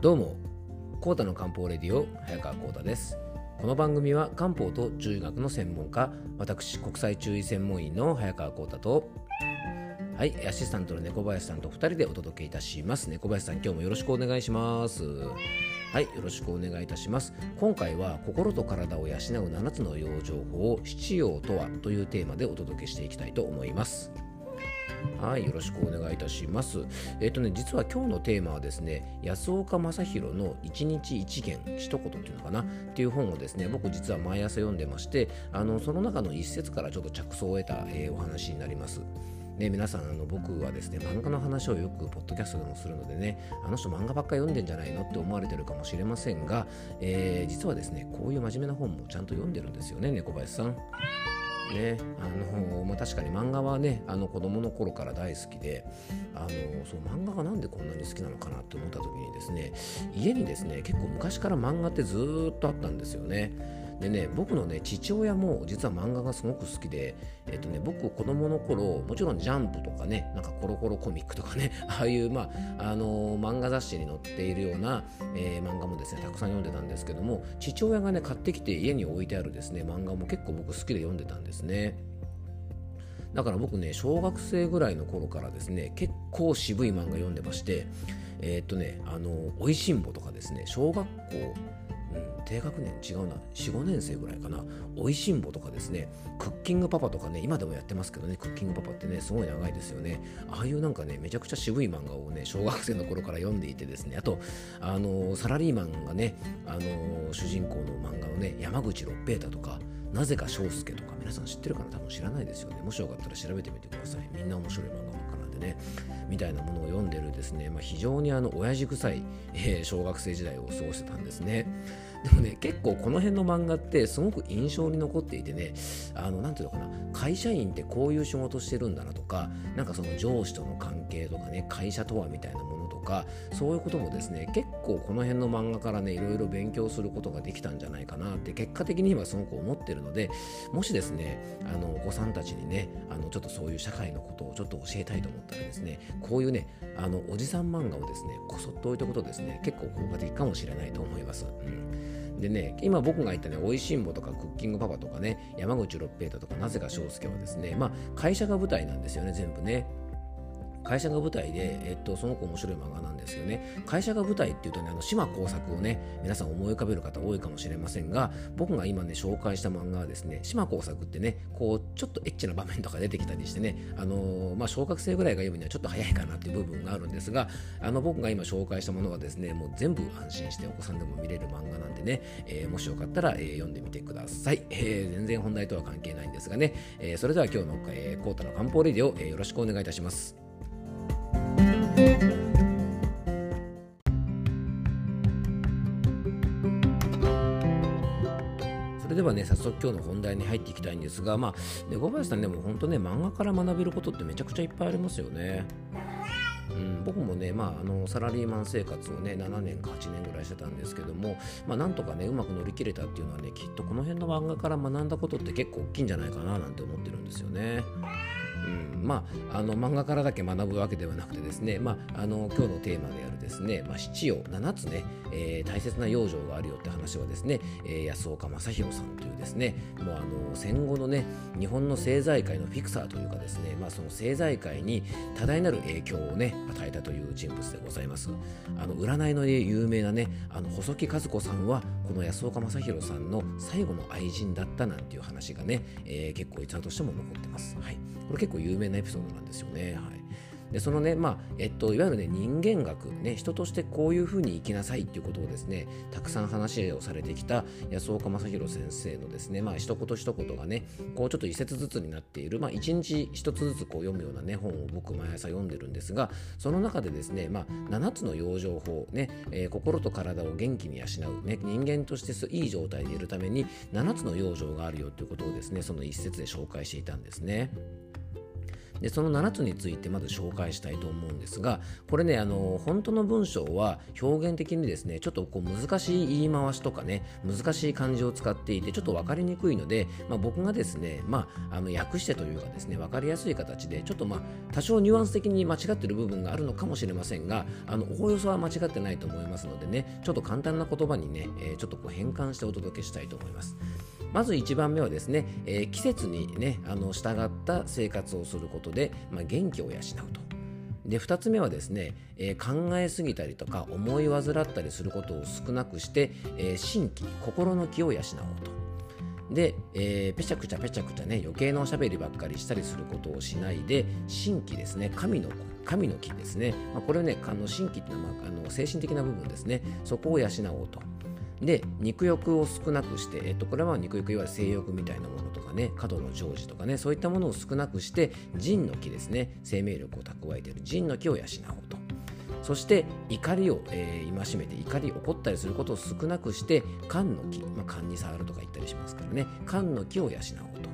どうもコータの漢方レディオ早川コータです。この番組は漢方と中医学の専門家私国際中医専門医の早川コータとはいアシスタントの猫林さんと2人でお届けいたします。猫林さん今日もよろしくお願いします。はいよろしくお願いいたします。今回は心と体を養う7つの養生法七養とはというテーマでお届けしていきたいと思います。はい、よろしくお願いいたします。えっ、とね、実は今日のテーマはですね、安岡正弘の一日一元、一言っていうのかな？っていう本をですね、僕実は毎朝読んでまして、あのその中の一節からちょっと着想を得た、えー、お話になります。ね、皆さんあの僕はですね漫画の話をよくポッドキャストでもするのでねあの人漫画ばっか読んでんじゃないの？って思われてるかもしれませんが、えー、実はですねこういう真面目な本もちゃんと読んでるんですよね猫林さん。ねあのまあ、確かに漫画はねあの子供の頃から大好きであのそう漫画がなんでこんなに好きなのかなって思った時にですね家にですね結構昔から漫画ってずっとあったんですよね。でね僕のね父親も実は漫画がすごく好きで、えっとね、僕子供の頃もちろんジャンプとかねなんかコロコロコミックとかね ああいうまああのー、漫画雑誌に載っているような、えー、漫画もですねたくさん読んでたんですけども父親がね買ってきて家に置いてあるですね漫画も結構僕好きで読んでたんですね。だから僕ね小学生ぐらいの頃からですね結構渋い漫画読んでましてえー、っとねあの「おいしんぼ」とかですね小学校うん、低学年違うな。45年生ぐらいかな。おいしんぼとかですね。クッキングパパとかね今でもやってますけどね。クッキングパパってねすごい長いですよね。ああいうなんかねめちゃくちゃ渋い漫画をね小学生の頃から読んでいてですね。あとあの、サラリーマンがねあの、主人公の漫画のね山口六平太とかなぜか翔介とか皆さん知ってるかな？多分知らないですよね。もしよかったら調べてみてください。みんな面白い漫画でねみたいなものを読んでるですね、まあ、非常にあの親父臭い、えー、小学生時代を過ごしてたんですね。でもね結構この辺の漫画ってすごく印象に残っていてねあの何て言うのかな会社員ってこういう仕事してるんだなとかなんかその上司との関係とかね会社とはみたいなものとかそういうこともですね結構この辺の漫画からねいろいろ勉強することができたんじゃないかなって結果的に今すごく思ってるのでもしですねあのお子さんたちにねあのちょっとそういう社会のことをちょっと教えたいと思ったらですねこういうねあのおじさん漫画をですねこそっと置いとくとですね結構効果的かもしれないと思います。うんでね、今僕が言ったね、おいしんぼとかクッキングパパとかね、山口六平太とか、なぜか翔介はですね、まあ、会社が舞台なんですよね、全部ね。会社が舞台で、えっと、その子面白い漫画なんですよね。会社が舞台っていうとね、あの島工作をね、皆さん思い浮かべる方多いかもしれませんが、僕が今ね、紹介した漫画はですね、島工作ってね、こう、ちょっとエッチな場面とか出てきたりしてね、あのー、まあ、小学生ぐらいが読むにはちょっと早いかなっていう部分があるんですが、あの、僕が今紹介したものはですね、もう全部安心してお子さんでも見れる漫画なんでね、えー、もしよかったら、えー、読んでみてください。えー、全然本題とは関係ないんですがね、えー、それでは今日の、えー、コータの漢方レディを、え、よろしくお願いいたします。それではね早速今日の本題に入っていきたいんですがまあ猫林さんでも本当ね漫画から学べることってめちゃくちゃいっぱいありますよね。うん、僕もね、まあ、あのサラリーマン生活をね7年か8年ぐらいしてたんですけども、まあ、なんとかねうまく乗り切れたっていうのはねきっとこの辺の漫画から学んだことって結構大きいんじゃないかななんて思ってるんですよね。うん、まああの漫画からだけ学ぶわけではなくてですね、まあ、あの今日のテーマであるですね、まあ、七葉7つね、えー、大切な養生があるよって話はですね、えー、安岡正弘さんというですねもうあの戦後のね日本の政財界のフィクサーというかですね、まあ、その政財界に多大なる影響をね与えたという人物でございます。あの占いの有名なねあの細木和子さんはこの安岡正弘さんの最後の愛人だったなんていう話がね、えー、結構逸話としても残ってます、はい、これ結構有名なエピソードなんですよね、はいでそのね、まあえっと、いわゆるね人間学、ね、人としてこういうふうに生きなさいっていうことをですねたくさん話をされてきた安岡正弘先生のですね、まあ一言一言がねこうちょっと一節ずつになっている、まあ、一日一つずつこう読むような、ね、本を僕毎朝読んでるんですがその中でですね、まあ、7つの養生法、ねえー、心と体を元気に養う、ね、人間としていい状態でいるために7つの養生があるよということをですねその一節で紹介していたんですね。でその7つについてまず紹介したいと思うんですがこれねあの本当の文章は表現的にですねちょっとこう難しい言い回しとかね難しい漢字を使っていてちょっと分かりにくいので、まあ、僕がですね、まあ、あの訳してというかですね分かりやすい形でちょっとまあ多少ニュアンス的に間違ってる部分があるのかもしれませんがあのおおよそは間違ってないと思いますのでねちょっと簡単な言葉にね、えー、ちょっとこう変換してお届けしたいと思います。まず1番目はですね、えー、季節にねあの従った生活をすることで、まあ、元気を養うと。で2つ目はですね、えー、考えすぎたりとか思い煩ったりすることを少なくして、えー、心気心の気を養おうと。で、えー、ぺちゃくちゃぺちゃくちゃね余計なおしゃべりばっかりしたりすることをしないで心気ですね神の神の気ですね、まあ、これねあの心気っていうのは、あの精神的な部分ですねそこを養おうと。で肉欲を少なくして、えっと、これは肉欲いわゆる性欲みたいなものとかね過度の常時とかねそういったものを少なくして腎の気ですね生命力を蓄えている腎の気を養おうと。そして怒りを、えー、戒めて怒り怒ったりすることを少なくして肝の気、まあ、肝に触るとか言ったりしますからね肝の気を養おうと。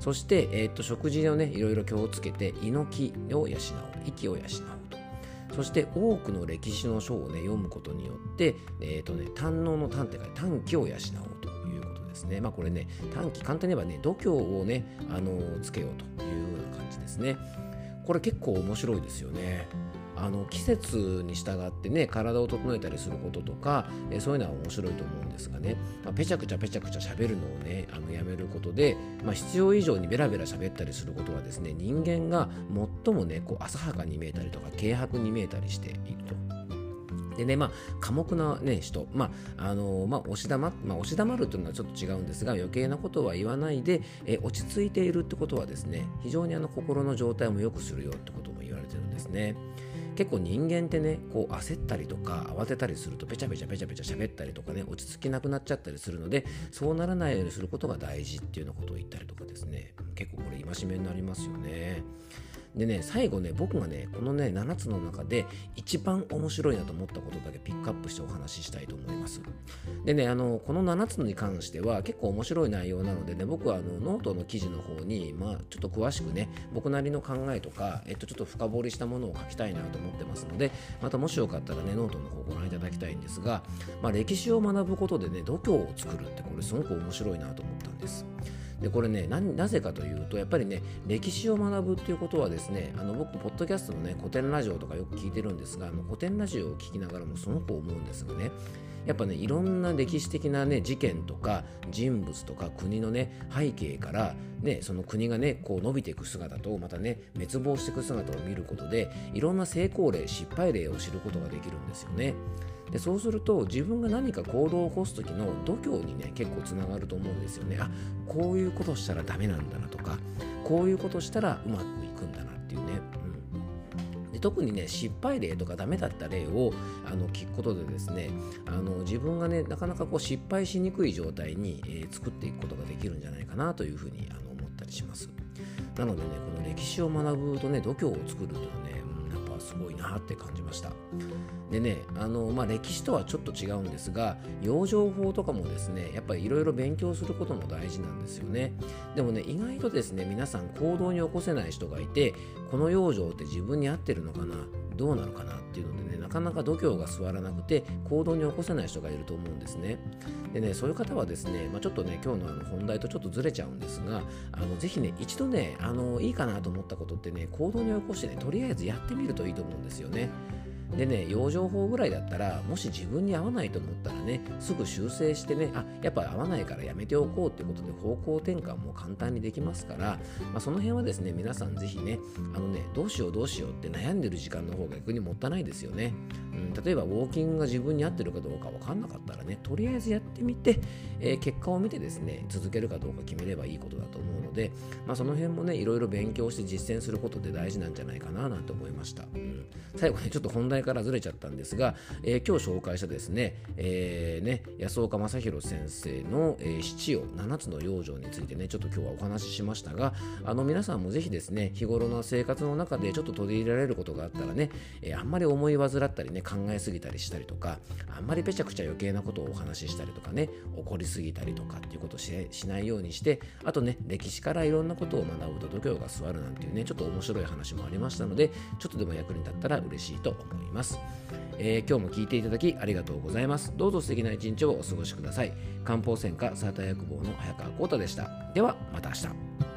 そして、えー、っと食事をねいろいろ気をつけて胃の気を養おう息を養おう。そして多くの歴史の書を、ね、読むことによって、えーとね、堪能の短って書いて短気を養おうということですね。まあこれね短気簡単に言えばね度胸をねあのつけようというような感じですね。これ結構面白いですよね。あの季節に従ってね体を整えたりすることとか、えそういうのは面白いと思うんですがね、まあ、ぺちゃくちゃぺちゃくちゃ喋るのをねあのやめることで、まあ、必要以上にベラベラ喋ったりすることはですね人間が最もねこう浅はかに見えたりとか軽薄に見えたりしていると。でね、まあ、寡黙な、ね、人、まあ、あのまあ、押し黙、まあ、押し黙るというのはちょっと違うんですが、余計なことは言わないで、え落ち着いているってことはですね、非常にあの心の状態も良くするよってことも言われてるんですね。結構人間ってねこう焦ったりとか慌てたりするとペチャペチャペチャペチャ喋ったりとかね落ち着きなくなっちゃったりするのでそうならないようにすることが大事っていうようなことを言ったりとかですね結構これ戒めになりますよね。でね最後ね僕がねこのね7つの中で一番面白いなと思ったことだけピックアップしてお話ししたいと思います。でねあのこの7つに関しては結構面白い内容なのでね僕はあのノートの記事の方にまあちょっと詳しくね僕なりの考えとかえっとちょっと深掘りしたものを書きたいなと思ってますのでまたもしよかったらねノートの方ご覧いただきたいんですがまあ歴史を学ぶことでね度胸を作るってこれすごく面白いなと思ったんです。でこれねなぜかというとやっぱりね歴史を学ぶっていうことはですねあの僕ポッドキャストのね古典ラジオとかよく聞いてるんですがあの古典ラジオを聞きながらもすごく思うんですがねやっぱねいろんな歴史的なね事件とか人物とか国のね背景からねその国がねこう伸びていく姿とまたね滅亡していく姿を見ることでいろんな成功例失敗例を知ることができるんですよね。でそうすると自分が何か行動を起こす時の度胸にね結構つながると思うんですよね。あこういうことしたらダメなんだなとかこういうことしたらうまくいくんだなっていうね、うん、で特にね失敗例とかダメだった例をあの聞くことでですねあの自分がねなかなかこう失敗しにくい状態に、えー、作っていくことができるんじゃないかなというふうにあの思ったりします。なのでねこの歴史を学ぶとね度胸を作るというのはね、すごいなって感じました。でねあの、まあ、歴史とはちょっと違うんですが養生法とかもですねやっぱりいろいろ勉強することも大事なんですよね。でもね意外とですね皆さん行動に起こせない人がいてこの養生って自分に合ってるのかな？どうなのかなっていうのでねなかなか度胸が座らなくて行動に起こせない人がいると思うんですね。でねそういう方はですね、まあ、ちょっとね今日のあの本題とちょっとずれちゃうんですがあのぜひね一度ねあのいいかなと思ったことってね行動に起こしてねとりあえずやってみるといいと思うんですよね。でね、養生法ぐらいだったら、もし自分に合わないと思ったらね、すぐ修正してね、あ、やっぱ合わないからやめておこうってことで方向転換も簡単にできますから、まあ、その辺はですね、皆さんぜひね、あのね、どうしようどうしようって悩んでる時間の方が逆にもったいないですよね。うん、例えば、ウォーキングが自分に合ってるかどうか分かんなかったらね、とりあえずやってみて、えー、結果を見てですね、続けるかどうか決めればいいことだと思うので、まあ、その辺もね、いろいろ勉強して実践することって大事なんじゃないかななんて思いました。うん、最後ね、ちょっと本題からずれちゃったんですが、えー、今日紹介したですね、えー、ね安岡正弘先生の、えー、七夜7つの養生についてねちょっと今日はお話ししましたがあの皆さんもぜひですね日頃の生活の中でちょっと取り入れられることがあったらね、えー、あんまり思い煩ったりね考えすぎたりしたりとかあんまりぺちゃくちゃ余計なことをお話ししたりとかね怒りすぎたりとかっていうことをししないようにしてあとね歴史からいろんなことを学ぶと度胸が座るなんていうねちょっと面白い話もありましたのでちょっとでも役に立ったら嬉しいと思います。います、えー、今日も聞いていただきありがとうございます。どうぞ素敵な一日をお過ごしください。漢方専科サーター薬房の早川浩太でした。ではまた明日。